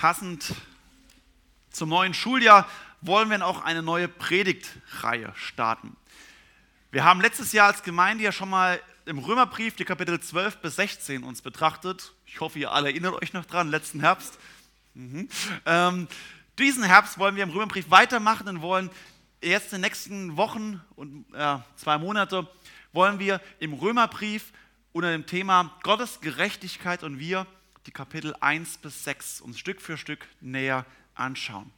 Passend zum neuen Schuljahr wollen wir auch eine neue Predigtreihe starten. Wir haben letztes Jahr als Gemeinde ja schon mal im Römerbrief die Kapitel 12 bis 16 uns betrachtet. Ich hoffe, ihr alle erinnert euch noch dran, letzten Herbst. Mhm. Ähm, diesen Herbst wollen wir im Römerbrief weitermachen und wollen jetzt in den nächsten Wochen und äh, zwei Monate wollen wir im Römerbrief unter dem Thema Gottes Gerechtigkeit und wir die Kapitel 1 bis 6 uns Stück für Stück näher anschauen.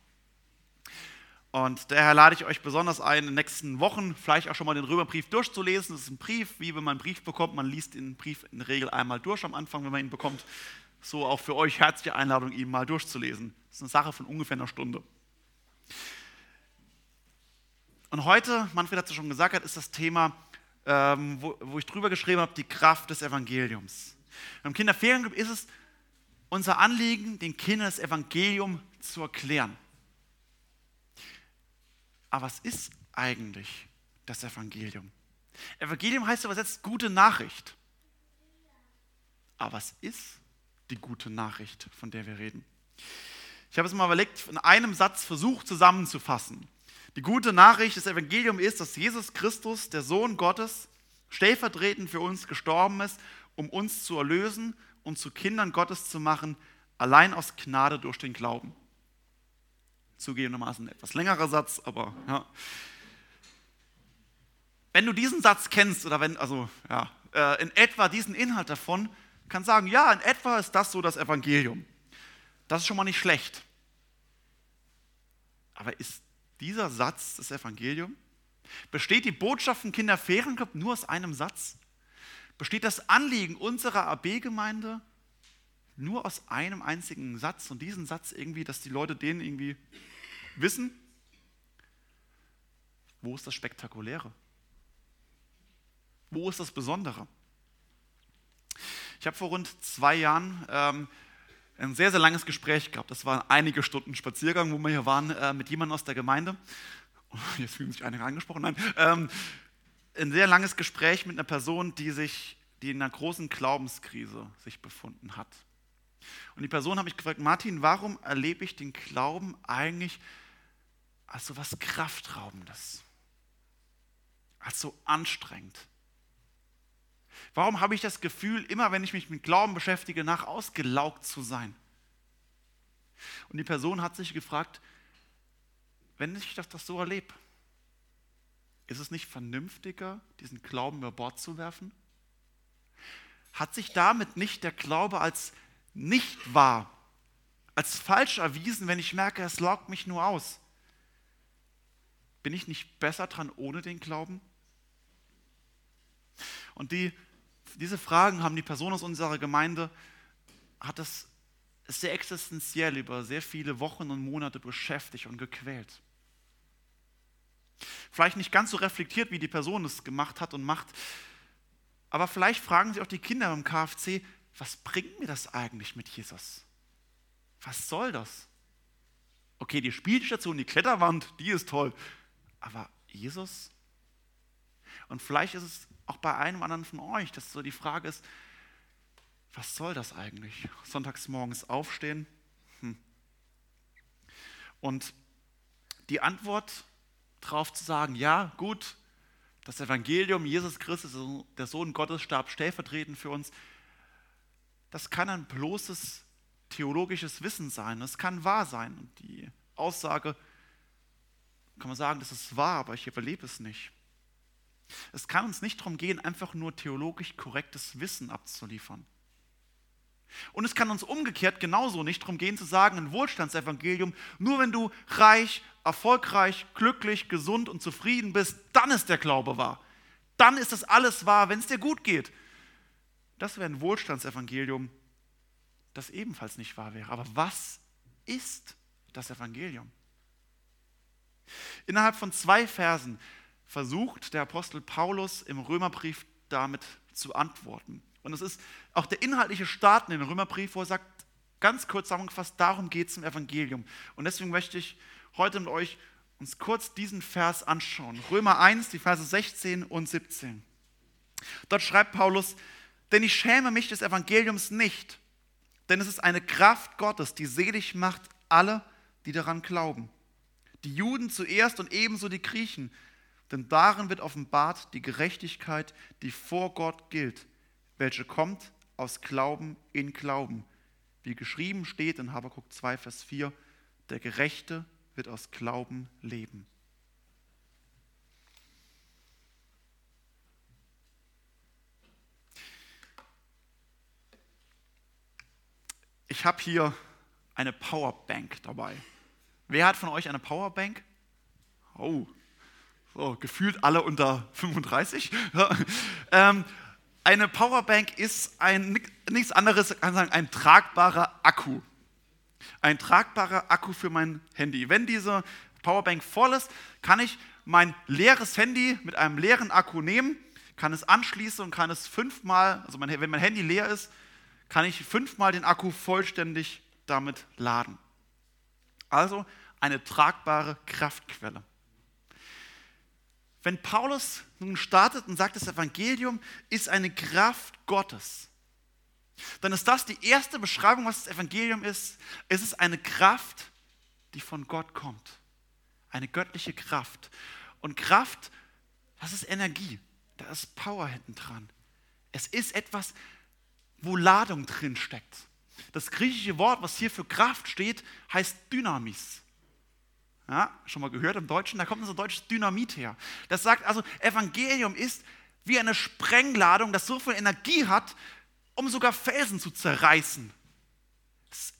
Und daher lade ich euch besonders ein, in den nächsten Wochen vielleicht auch schon mal den Römerbrief durchzulesen. Das ist ein Brief, wie wenn man einen Brief bekommt. Man liest den Brief in der Regel einmal durch am Anfang, wenn man ihn bekommt. So auch für euch herzliche Einladung, ihn mal durchzulesen. Das ist eine Sache von ungefähr einer Stunde. Und heute, Manfred hat es schon gesagt, ist das Thema, ähm, wo, wo, ich drüber geschrieben habe, die Kraft des Evangeliums. Im Kinderferienclub ist es unser Anliegen, den Kindern das Evangelium zu erklären. Aber was ist eigentlich das Evangelium? Evangelium heißt übersetzt gute Nachricht. Aber was ist die gute Nachricht, von der wir reden? Ich habe es mal überlegt, in einem Satz versucht zusammenzufassen. Die gute Nachricht des Evangeliums ist, dass Jesus Christus, der Sohn Gottes, stellvertretend für uns gestorben ist, um uns zu erlösen und zu Kindern Gottes zu machen, allein aus Gnade durch den Glauben. Zugegebenermaßen ein etwas längerer Satz, aber ja. Wenn du diesen Satz kennst oder wenn, also ja, äh, in etwa diesen Inhalt davon, kannst sagen, ja, in etwa ist das so das Evangelium. Das ist schon mal nicht schlecht. Aber ist dieser Satz das Evangelium? Besteht die Botschaft von Kinderferiencup nur aus einem Satz? Besteht das Anliegen unserer AB-Gemeinde nur aus einem einzigen Satz und diesen Satz irgendwie, dass die Leute den irgendwie wissen? Wo ist das Spektakuläre? Wo ist das Besondere? Ich habe vor rund zwei Jahren ähm, ein sehr, sehr langes Gespräch gehabt. Das waren einige Stunden Spaziergang, wo wir hier waren äh, mit jemandem aus der Gemeinde. Jetzt fühlen sich einige angesprochen. Nein. Ähm, ein sehr langes Gespräch mit einer Person, die sich, die in einer großen Glaubenskrise sich befunden hat. Und die Person hat mich gefragt, Martin, warum erlebe ich den Glauben eigentlich als so was Kraftraubendes? Als so anstrengend? Warum habe ich das Gefühl, immer wenn ich mich mit Glauben beschäftige, nach ausgelaugt zu sein? Und die Person hat sich gefragt, wenn ich das, das so erlebe, ist es nicht vernünftiger, diesen Glauben über Bord zu werfen? Hat sich damit nicht der Glaube als nicht wahr, als falsch erwiesen, wenn ich merke, es laugt mich nur aus? Bin ich nicht besser dran ohne den Glauben? Und die, diese Fragen haben die Person aus unserer Gemeinde, hat es sehr existenziell über sehr viele Wochen und Monate beschäftigt und gequält. Vielleicht nicht ganz so reflektiert, wie die Person es gemacht hat und macht, aber vielleicht fragen sich auch die Kinder im KFC, was bringt mir das eigentlich mit Jesus? Was soll das? Okay, die Spielstation, die Kletterwand, die ist toll, aber Jesus? Und vielleicht ist es auch bei einem anderen von euch, dass so die Frage ist, was soll das eigentlich? Sonntags morgens aufstehen? Hm. Und die Antwort darauf zu sagen, ja, gut, das Evangelium, Jesus Christus, der Sohn Gottes, starb stellvertretend für uns, das kann ein bloßes theologisches Wissen sein, das kann wahr sein. Und die Aussage, kann man sagen, das ist wahr, aber ich überlebe es nicht. Es kann uns nicht darum gehen, einfach nur theologisch korrektes Wissen abzuliefern. Und es kann uns umgekehrt genauso nicht darum gehen zu sagen, ein Wohlstandsevangelium, nur wenn du reich, erfolgreich, glücklich, gesund und zufrieden bist, dann ist der Glaube wahr. Dann ist das alles wahr, wenn es dir gut geht. Das wäre ein Wohlstandsevangelium, das ebenfalls nicht wahr wäre. Aber was ist das Evangelium? Innerhalb von zwei Versen versucht der Apostel Paulus im Römerbrief damit zu antworten. Und es ist auch der inhaltliche Start in den Römerbrief, wo er sagt, ganz kurz zusammengefasst, darum geht es im Evangelium. Und deswegen möchte ich heute mit euch uns kurz diesen Vers anschauen. Römer 1, die Verse 16 und 17. Dort schreibt Paulus, denn ich schäme mich des Evangeliums nicht, Denn es ist eine Kraft Gottes, die selig macht alle, die daran glauben. Die Juden zuerst und ebenso die Griechen. Denn darin wird offenbart die Gerechtigkeit, die vor Gott gilt, welche kommt aus Glauben in Glauben. Wie geschrieben steht in Habakkuk 2, Vers 4, der Gerechte wird aus Glauben leben. Ich habe hier eine Powerbank dabei. Wer hat von euch eine Powerbank? Oh, so, gefühlt alle unter 35. ähm, eine Powerbank ist ein, nichts anderes als ein tragbarer Akku. Ein tragbarer Akku für mein Handy. Wenn diese Powerbank voll ist, kann ich mein leeres Handy mit einem leeren Akku nehmen, kann es anschließen und kann es fünfmal, also mein, wenn mein Handy leer ist, kann ich fünfmal den Akku vollständig damit laden. Also eine tragbare Kraftquelle. Wenn Paulus nun startet und sagt, das Evangelium ist eine Kraft Gottes, dann ist das die erste Beschreibung, was das Evangelium ist. Es ist eine Kraft, die von Gott kommt. Eine göttliche Kraft. Und Kraft, das ist Energie. Da ist Power hinten dran. Es ist etwas, wo Ladung drin steckt. Das griechische Wort, was hier für Kraft steht, heißt Dynamis. Ja, schon mal gehört im Deutschen, da kommt unser deutsches Dynamit her. Das sagt also, Evangelium ist wie eine Sprengladung, das so viel Energie hat, um sogar Felsen zu zerreißen. Das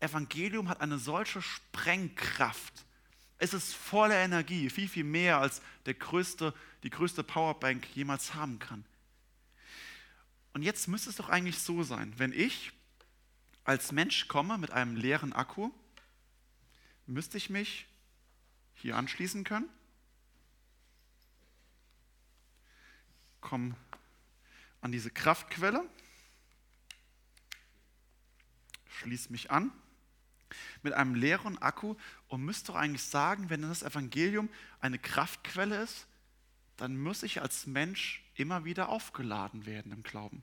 Evangelium hat eine solche Sprengkraft. Es ist voller Energie, viel, viel mehr als der größte, die größte Powerbank jemals haben kann. Und jetzt müsste es doch eigentlich so sein, wenn ich als Mensch komme mit einem leeren Akku, müsste ich mich hier anschließen können. Komme an diese Kraftquelle, schließe mich an mit einem leeren Akku und müsste doch eigentlich sagen, wenn das Evangelium eine Kraftquelle ist, dann muss ich als Mensch immer wieder aufgeladen werden im Glauben.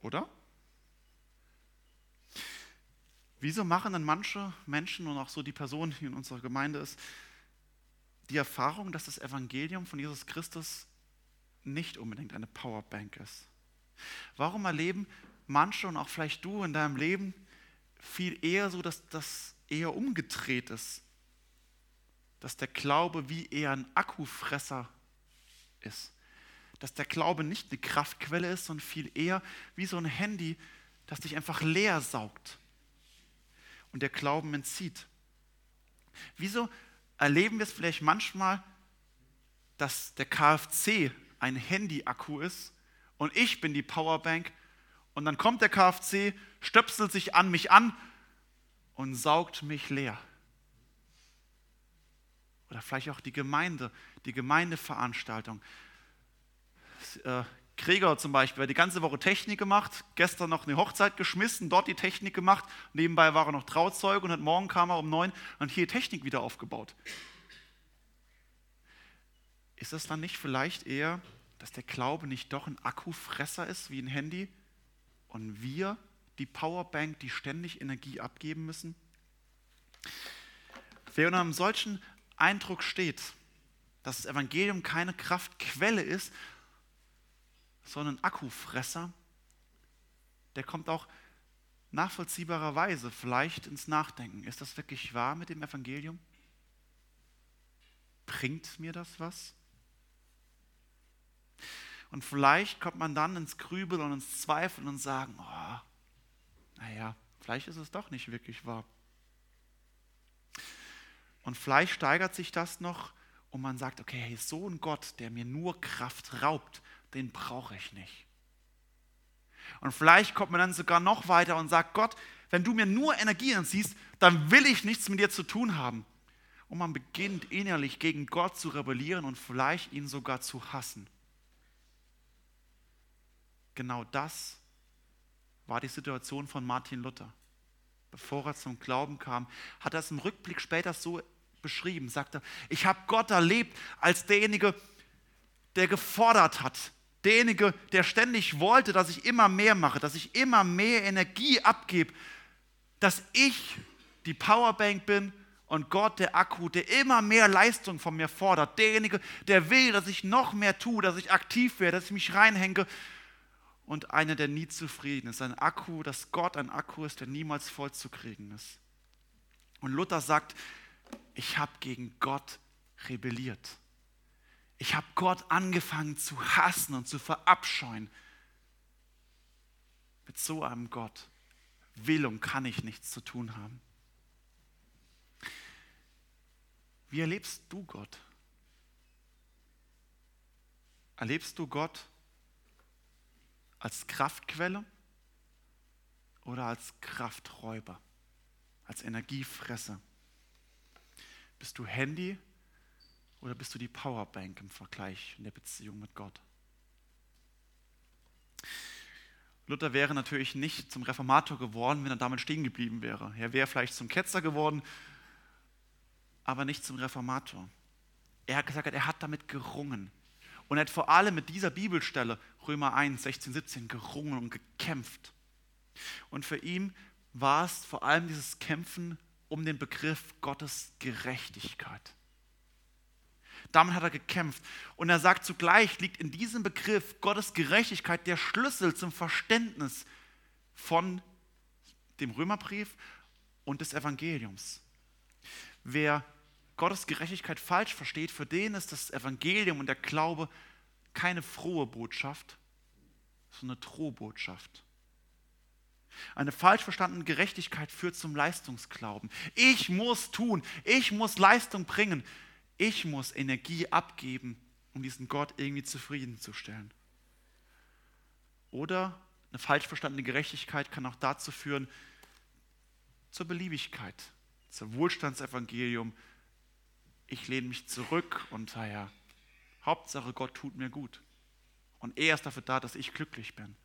Oder? Wieso machen dann manche Menschen und auch so die Person, die in unserer Gemeinde ist, die Erfahrung, dass das Evangelium von Jesus Christus nicht unbedingt eine Powerbank ist? Warum erleben manche und auch vielleicht du in deinem Leben viel eher so, dass das eher umgedreht ist? Dass der Glaube wie eher ein Akkufresser ist. Dass der Glaube nicht eine Kraftquelle ist, sondern viel eher wie so ein Handy, das dich einfach leer saugt und der Glauben entzieht. Wieso erleben wir es vielleicht manchmal, dass der KFC ein Handy-Akku ist und ich bin die Powerbank und dann kommt der KFC, stöpselt sich an mich an und saugt mich leer. Oder vielleicht auch die Gemeinde, die Gemeindeveranstaltung. Gregor zum Beispiel hat die ganze Woche Technik gemacht, gestern noch eine Hochzeit geschmissen, dort die Technik gemacht, nebenbei war er noch Trauzeuge und heute Morgen kam er um neun und hier Technik wieder aufgebaut. Ist es dann nicht vielleicht eher, dass der Glaube nicht doch ein Akkufresser ist wie ein Handy und wir die Powerbank, die ständig Energie abgeben müssen? Wer unter einem solchen Eindruck steht, dass das Evangelium keine Kraftquelle ist, sondern Akkufresser, der kommt auch nachvollziehbarerweise vielleicht ins Nachdenken. Ist das wirklich wahr mit dem Evangelium? Bringt mir das was? Und vielleicht kommt man dann ins Grübeln und ins Zweifeln und sagen, oh, naja, vielleicht ist es doch nicht wirklich wahr. Und vielleicht steigert sich das noch und man sagt, okay, hey, so ein Gott, der mir nur Kraft raubt, den brauche ich nicht. Und vielleicht kommt man dann sogar noch weiter und sagt, Gott, wenn du mir nur Energie entziehst, dann will ich nichts mit dir zu tun haben. Und man beginnt innerlich gegen Gott zu rebellieren und vielleicht ihn sogar zu hassen. Genau das war die Situation von Martin Luther. Bevor er zum Glauben kam, hat er es im Rückblick später so beschrieben, sagte, ich habe Gott erlebt als derjenige, der gefordert hat, Derjenige, der ständig wollte, dass ich immer mehr mache, dass ich immer mehr Energie abgebe, dass ich die Powerbank bin und Gott der Akku, der immer mehr Leistung von mir fordert. Derjenige, der will, dass ich noch mehr tue, dass ich aktiv werde, dass ich mich reinhänge. Und einer, der nie zufrieden ist. Ein Akku, dass Gott ein Akku ist, der niemals voll zu kriegen ist. Und Luther sagt, ich habe gegen Gott rebelliert. Ich habe Gott angefangen zu hassen und zu verabscheuen. Mit so einem Gott will und kann ich nichts zu tun haben. Wie erlebst du Gott? Erlebst du Gott als Kraftquelle oder als Krafträuber, als Energiefresser? Bist du Handy oder bist du die Powerbank im Vergleich in der Beziehung mit Gott? Luther wäre natürlich nicht zum Reformator geworden, wenn er damit stehen geblieben wäre. Er wäre vielleicht zum Ketzer geworden, aber nicht zum Reformator. Er hat gesagt, er hat damit gerungen. Und er hat vor allem mit dieser Bibelstelle, Römer 1, 16, 17, gerungen und gekämpft. Und für ihn war es vor allem dieses Kämpfen um den Begriff Gottes Gerechtigkeit. Damit hat er gekämpft. Und er sagt zugleich, liegt in diesem Begriff Gottes Gerechtigkeit der Schlüssel zum Verständnis von dem Römerbrief und des Evangeliums. Wer Gottes Gerechtigkeit falsch versteht, für den ist das Evangelium und der Glaube keine frohe Botschaft, sondern eine Drohbotschaft. Eine falsch verstandene Gerechtigkeit führt zum Leistungsglauben. Ich muss tun, ich muss Leistung bringen, ich muss Energie abgeben, um diesen Gott irgendwie zufriedenzustellen. Oder eine falsch verstandene Gerechtigkeit kann auch dazu führen, zur Beliebigkeit, zum Wohlstandsevangelium. Ich lehne mich zurück und naja, Hauptsache Gott tut mir gut. Und er ist dafür da, dass ich glücklich bin.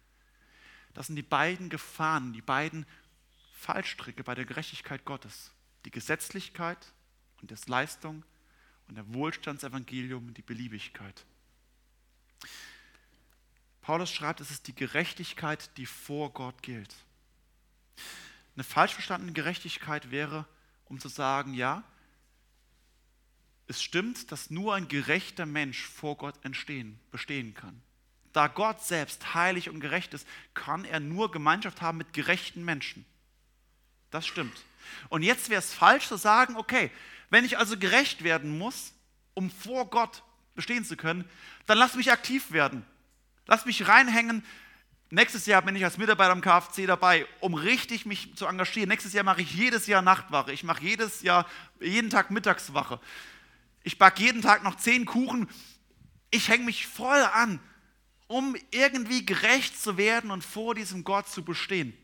Das sind die beiden Gefahren, die beiden Fallstricke bei der Gerechtigkeit Gottes. Die Gesetzlichkeit und das Leistung und der Wohlstandsevangelium die Beliebigkeit. Paulus schreibt, es ist die Gerechtigkeit, die vor Gott gilt. Eine falsch verstandene Gerechtigkeit wäre, um zu sagen, ja, es stimmt, dass nur ein gerechter Mensch vor Gott entstehen, bestehen kann. Da Gott selbst heilig und gerecht ist, kann er nur Gemeinschaft haben mit gerechten Menschen. Das stimmt. Und jetzt wäre es falsch zu sagen, okay, wenn ich also gerecht werden muss, um vor Gott bestehen zu können, dann lass mich aktiv werden. Lass mich reinhängen. Nächstes Jahr bin ich als Mitarbeiter am KFC dabei, um richtig mich zu engagieren. Nächstes Jahr mache ich jedes Jahr Nachtwache. Ich mache jedes Jahr, jeden Tag Mittagswache. Ich backe jeden Tag noch zehn Kuchen. Ich hänge mich voll an um irgendwie gerecht zu werden und vor diesem Gott zu bestehen.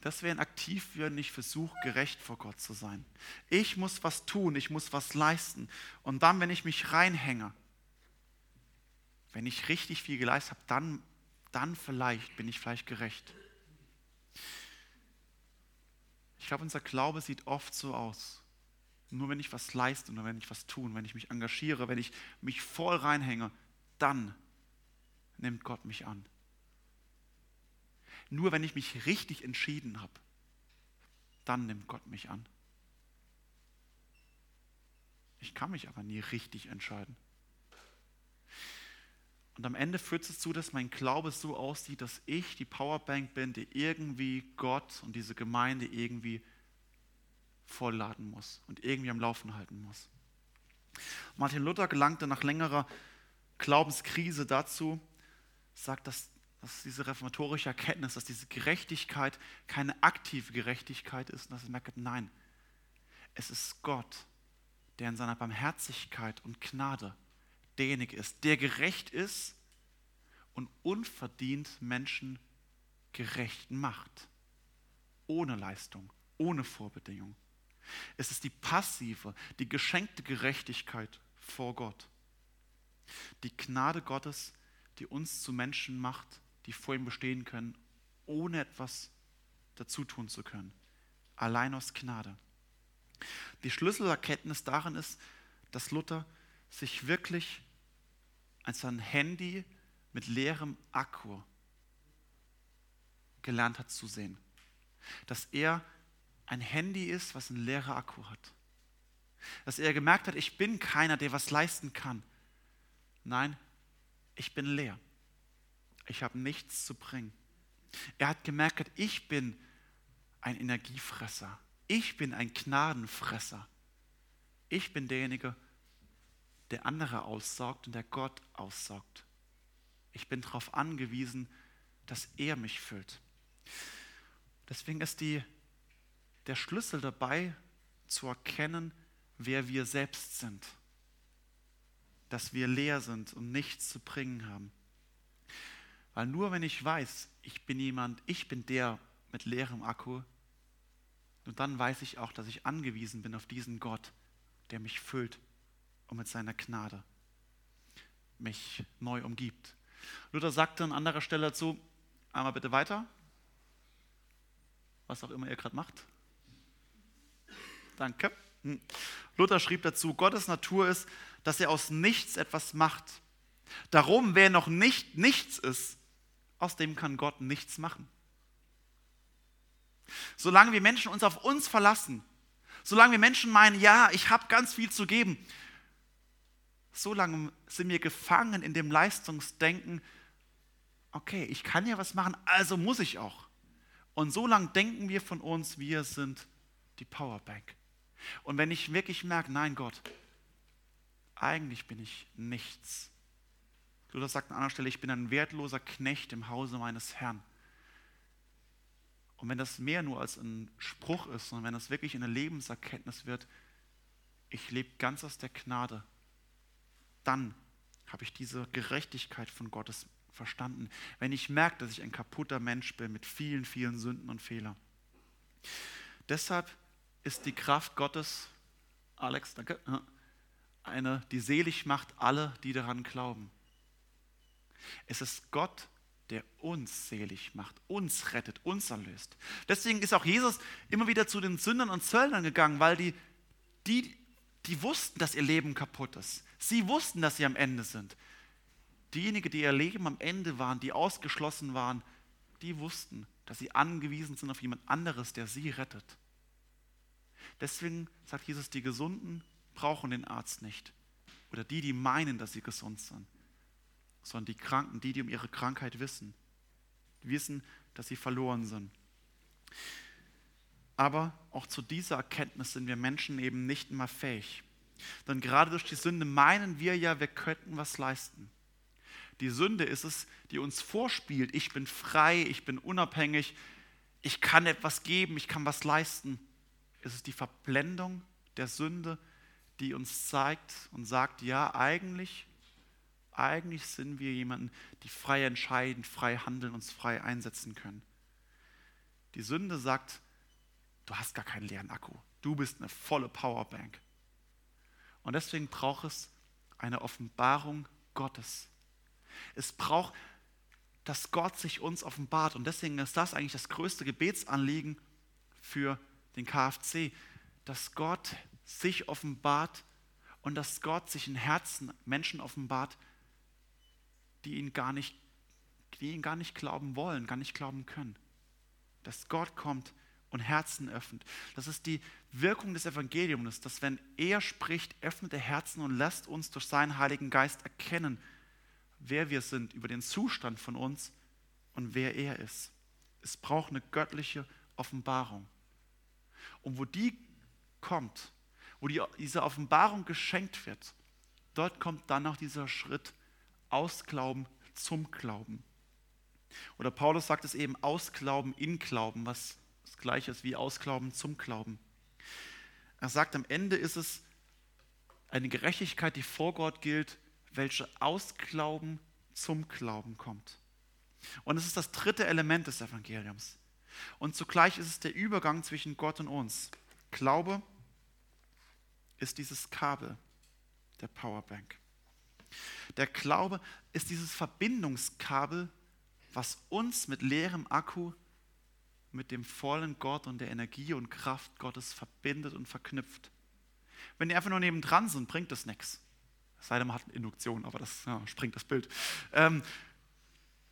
Das wäre ein aktiv wenn ich versuche, gerecht vor Gott zu sein. Ich muss was tun, ich muss was leisten. Und dann, wenn ich mich reinhänge, wenn ich richtig viel geleistet habe, dann, dann vielleicht bin ich vielleicht gerecht. Ich glaube, unser Glaube sieht oft so aus. Nur wenn ich was leiste, nur wenn ich was tue, wenn ich mich engagiere, wenn ich mich voll reinhänge, dann nimmt Gott mich an. Nur wenn ich mich richtig entschieden habe, dann nimmt Gott mich an. Ich kann mich aber nie richtig entscheiden. Und am Ende führt es dazu, dass mein Glaube so aussieht, dass ich die Powerbank bin, die irgendwie Gott und diese Gemeinde irgendwie vollladen muss und irgendwie am Laufen halten muss. Martin Luther gelangte nach längerer Glaubenskrise dazu, sagt, dass, dass diese reformatorische Erkenntnis, dass diese Gerechtigkeit keine aktive Gerechtigkeit ist, und dass er merkt, nein, es ist Gott, der in seiner Barmherzigkeit und Gnade derjenige ist, der gerecht ist und unverdient Menschen gerecht macht. Ohne Leistung, ohne Vorbedingung. Es ist die passive, die geschenkte Gerechtigkeit vor Gott. Die Gnade Gottes, die uns zu Menschen macht, die vor ihm bestehen können, ohne etwas dazu tun zu können. Allein aus Gnade. Die Schlüsselerkenntnis darin ist, dass Luther sich wirklich als er ein Handy mit leerem Akku gelernt hat zu sehen. Dass er ein Handy ist, was ein leerer Akku hat. Dass er gemerkt hat, ich bin keiner, der was leisten kann. Nein, ich bin leer. Ich habe nichts zu bringen. Er hat gemerkt, ich bin ein Energiefresser. Ich bin ein Gnadenfresser. Ich bin derjenige, der andere aussaugt und der Gott aussaugt. Ich bin darauf angewiesen, dass er mich füllt. Deswegen ist die, der Schlüssel dabei, zu erkennen, wer wir selbst sind. Dass wir leer sind und nichts zu bringen haben. Weil nur wenn ich weiß, ich bin jemand, ich bin der mit leerem Akku, und dann weiß ich auch, dass ich angewiesen bin auf diesen Gott, der mich füllt und mit seiner Gnade mich neu umgibt. Luther sagte an anderer Stelle dazu, einmal bitte weiter, was auch immer ihr gerade macht. Danke. Hm. Luther schrieb dazu, Gottes Natur ist, dass er aus nichts etwas macht. Darum, wer noch nicht nichts ist, aus dem kann Gott nichts machen. Solange wir Menschen uns auf uns verlassen, solange wir Menschen meinen, ja, ich habe ganz viel zu geben, solange sind wir gefangen in dem Leistungsdenken, okay, ich kann ja was machen, also muss ich auch. Und so lange denken wir von uns, wir sind die Powerbank. Und wenn ich wirklich merke, nein Gott, eigentlich bin ich nichts. Luther sagt an anderer Stelle, ich bin ein wertloser Knecht im Hause meines Herrn. Und wenn das mehr nur als ein Spruch ist, sondern wenn das wirklich eine Lebenserkenntnis wird, ich lebe ganz aus der Gnade, dann habe ich diese Gerechtigkeit von Gottes verstanden. Wenn ich merke, dass ich ein kaputter Mensch bin mit vielen, vielen Sünden und Fehlern. Deshalb ist die Kraft Gottes, Alex, danke, eine, die selig macht alle, die daran glauben. Es ist Gott, der uns selig macht, uns rettet, uns erlöst. Deswegen ist auch Jesus immer wieder zu den Sündern und Zöllnern gegangen, weil die, die, die wussten, dass ihr Leben kaputt ist. Sie wussten, dass sie am Ende sind. Diejenigen, die ihr Leben am Ende waren, die ausgeschlossen waren, die wussten, dass sie angewiesen sind auf jemand anderes, der sie rettet. Deswegen sagt Jesus, die Gesunden brauchen den Arzt nicht. Oder die, die meinen, dass sie gesund sind. Sondern die Kranken, die, die um ihre Krankheit wissen. Die wissen, dass sie verloren sind. Aber auch zu dieser Erkenntnis sind wir Menschen eben nicht immer fähig. Denn gerade durch die Sünde meinen wir ja, wir könnten was leisten. Die Sünde ist es, die uns vorspielt, ich bin frei, ich bin unabhängig, ich kann etwas geben, ich kann was leisten. Es ist die Verblendung der Sünde, die uns zeigt und sagt, ja, eigentlich, eigentlich sind wir jemanden, die frei entscheiden, frei handeln, uns frei einsetzen können. Die Sünde sagt, du hast gar keinen leeren Akku, du bist eine volle Powerbank. Und deswegen braucht es eine Offenbarung Gottes. Es braucht, dass Gott sich uns offenbart. Und deswegen ist das eigentlich das größte Gebetsanliegen für den KFC, dass Gott sich offenbart und dass Gott sich in Herzen Menschen offenbart, die ihn gar nicht, die ihn gar nicht glauben wollen, gar nicht glauben können. Dass Gott kommt und Herzen öffnet. Das ist die Wirkung des Evangeliums, dass wenn er spricht, öffnet er Herzen und lässt uns durch seinen Heiligen Geist erkennen, wer wir sind, über den Zustand von uns und wer er ist. Es braucht eine göttliche Offenbarung. Und wo die kommt, wo die, diese Offenbarung geschenkt wird, dort kommt dann auch dieser Schritt aus Glauben zum Glauben. Oder Paulus sagt es eben aus Glauben in Glauben, was das gleiche ist wie aus Glauben zum Glauben. Er sagt, am Ende ist es eine Gerechtigkeit, die vor Gott gilt, welche aus Glauben zum Glauben kommt. Und es ist das dritte Element des Evangeliums. Und zugleich ist es der Übergang zwischen Gott und uns. Glaube ist dieses Kabel der Powerbank. Der Glaube ist dieses Verbindungskabel, was uns mit leerem Akku mit dem vollen Gott und der Energie und Kraft Gottes verbindet und verknüpft. Wenn die einfach nur nebendran sind, bringt das nichts. Es sei denn, man hat eine Induktion, aber das ja, springt das Bild. Ähm,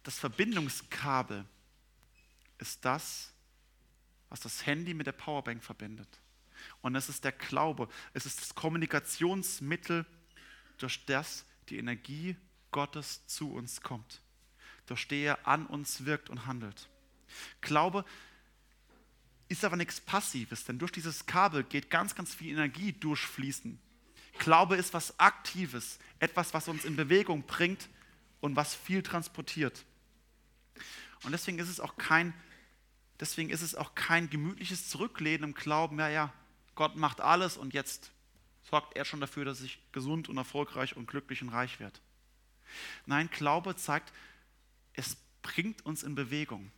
das Verbindungskabel ist das, was das Handy mit der Powerbank verbindet. Und es ist der Glaube, es ist das Kommunikationsmittel, durch das die Energie Gottes zu uns kommt, durch der er an uns wirkt und handelt. Glaube ist aber nichts Passives, denn durch dieses Kabel geht ganz, ganz viel Energie durchfließen. Glaube ist was Aktives, etwas, was uns in Bewegung bringt und was viel transportiert. Und deswegen ist es auch kein, deswegen ist es auch kein gemütliches Zurücklehnen im Glauben, ja, ja, Gott macht alles und jetzt sorgt er schon dafür, dass ich gesund und erfolgreich und glücklich und reich werde. Nein, Glaube zeigt, es bringt uns in Bewegung.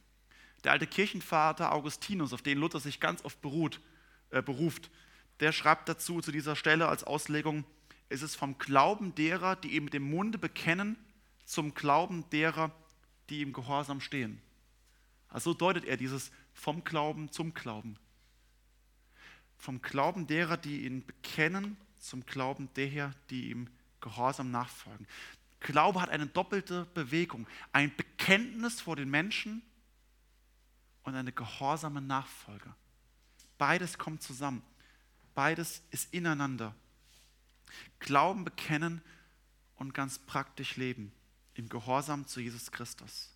Der alte Kirchenvater Augustinus, auf den Luther sich ganz oft beruht, äh, beruft, der schreibt dazu zu dieser Stelle als Auslegung, es ist vom Glauben derer, die ihm mit dem Munde bekennen, zum Glauben derer, die im Gehorsam stehen. Also so deutet er dieses vom Glauben zum Glauben. Vom Glauben derer, die ihn bekennen, zum Glauben derer, die ihm Gehorsam nachfolgen. Glaube hat eine doppelte Bewegung. Ein Bekenntnis vor den Menschen und eine gehorsame Nachfolge. Beides kommt zusammen. Beides ist ineinander. Glauben bekennen und ganz praktisch leben im Gehorsam zu Jesus Christus.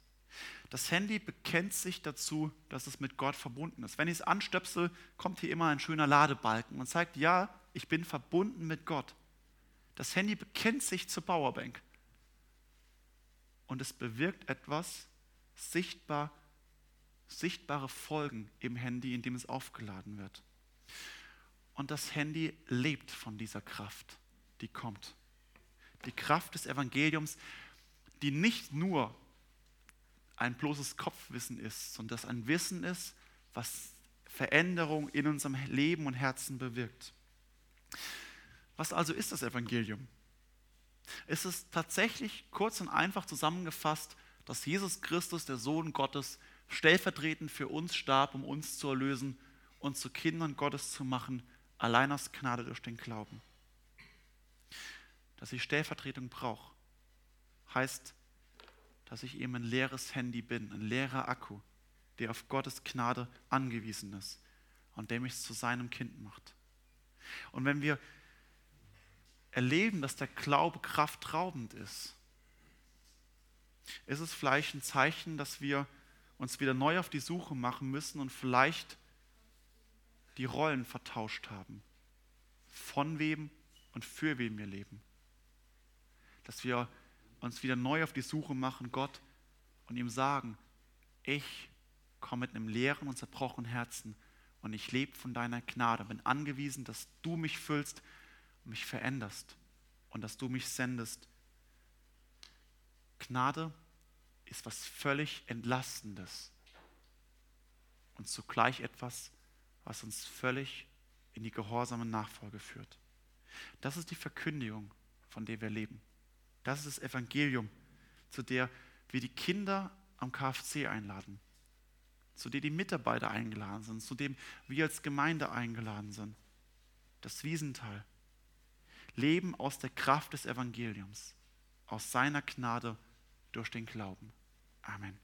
Das Handy bekennt sich dazu, dass es mit Gott verbunden ist. Wenn ich es anstöpsel, kommt hier immer ein schöner Ladebalken und zeigt, ja, ich bin verbunden mit Gott. Das Handy bekennt sich zur Powerbank. Und es bewirkt etwas sichtbar, sichtbare Folgen im Handy, in dem es aufgeladen wird. Und das Handy lebt von dieser Kraft, die kommt. Die Kraft des Evangeliums, die nicht nur ein bloßes Kopfwissen ist, sondern das ein Wissen ist, was Veränderung in unserem Leben und Herzen bewirkt. Was also ist das Evangelium? Es ist tatsächlich kurz und einfach zusammengefasst, dass Jesus Christus, der Sohn Gottes, stellvertretend für uns starb, um uns zu erlösen und zu Kindern Gottes zu machen, allein aus Gnade durch den Glauben. Dass ich Stellvertretung brauche, heißt, dass ich eben ein leeres Handy bin, ein leerer Akku, der auf Gottes Gnade angewiesen ist und der mich zu seinem Kind macht. Und wenn wir erleben, dass der Glaube kraftraubend ist, ist es vielleicht ein Zeichen, dass wir uns wieder neu auf die Suche machen müssen und vielleicht die Rollen vertauscht haben. Von wem und für wen wir leben. Dass wir uns wieder neu auf die Suche machen, Gott, und ihm sagen, ich komme mit einem leeren und zerbrochenen Herzen und ich lebe von deiner Gnade, bin angewiesen, dass du mich füllst und mich veränderst und dass du mich sendest. Gnade ist was völlig Entlastendes und zugleich etwas, was uns völlig in die gehorsame Nachfolge führt. Das ist die Verkündigung, von der wir leben. Das ist das Evangelium, zu der wir die Kinder am KFC einladen, zu dem die Mitarbeiter eingeladen sind, zu dem wir als Gemeinde eingeladen sind. Das Wiesental. Leben aus der Kraft des Evangeliums, aus seiner Gnade durch den Glauben. Amen.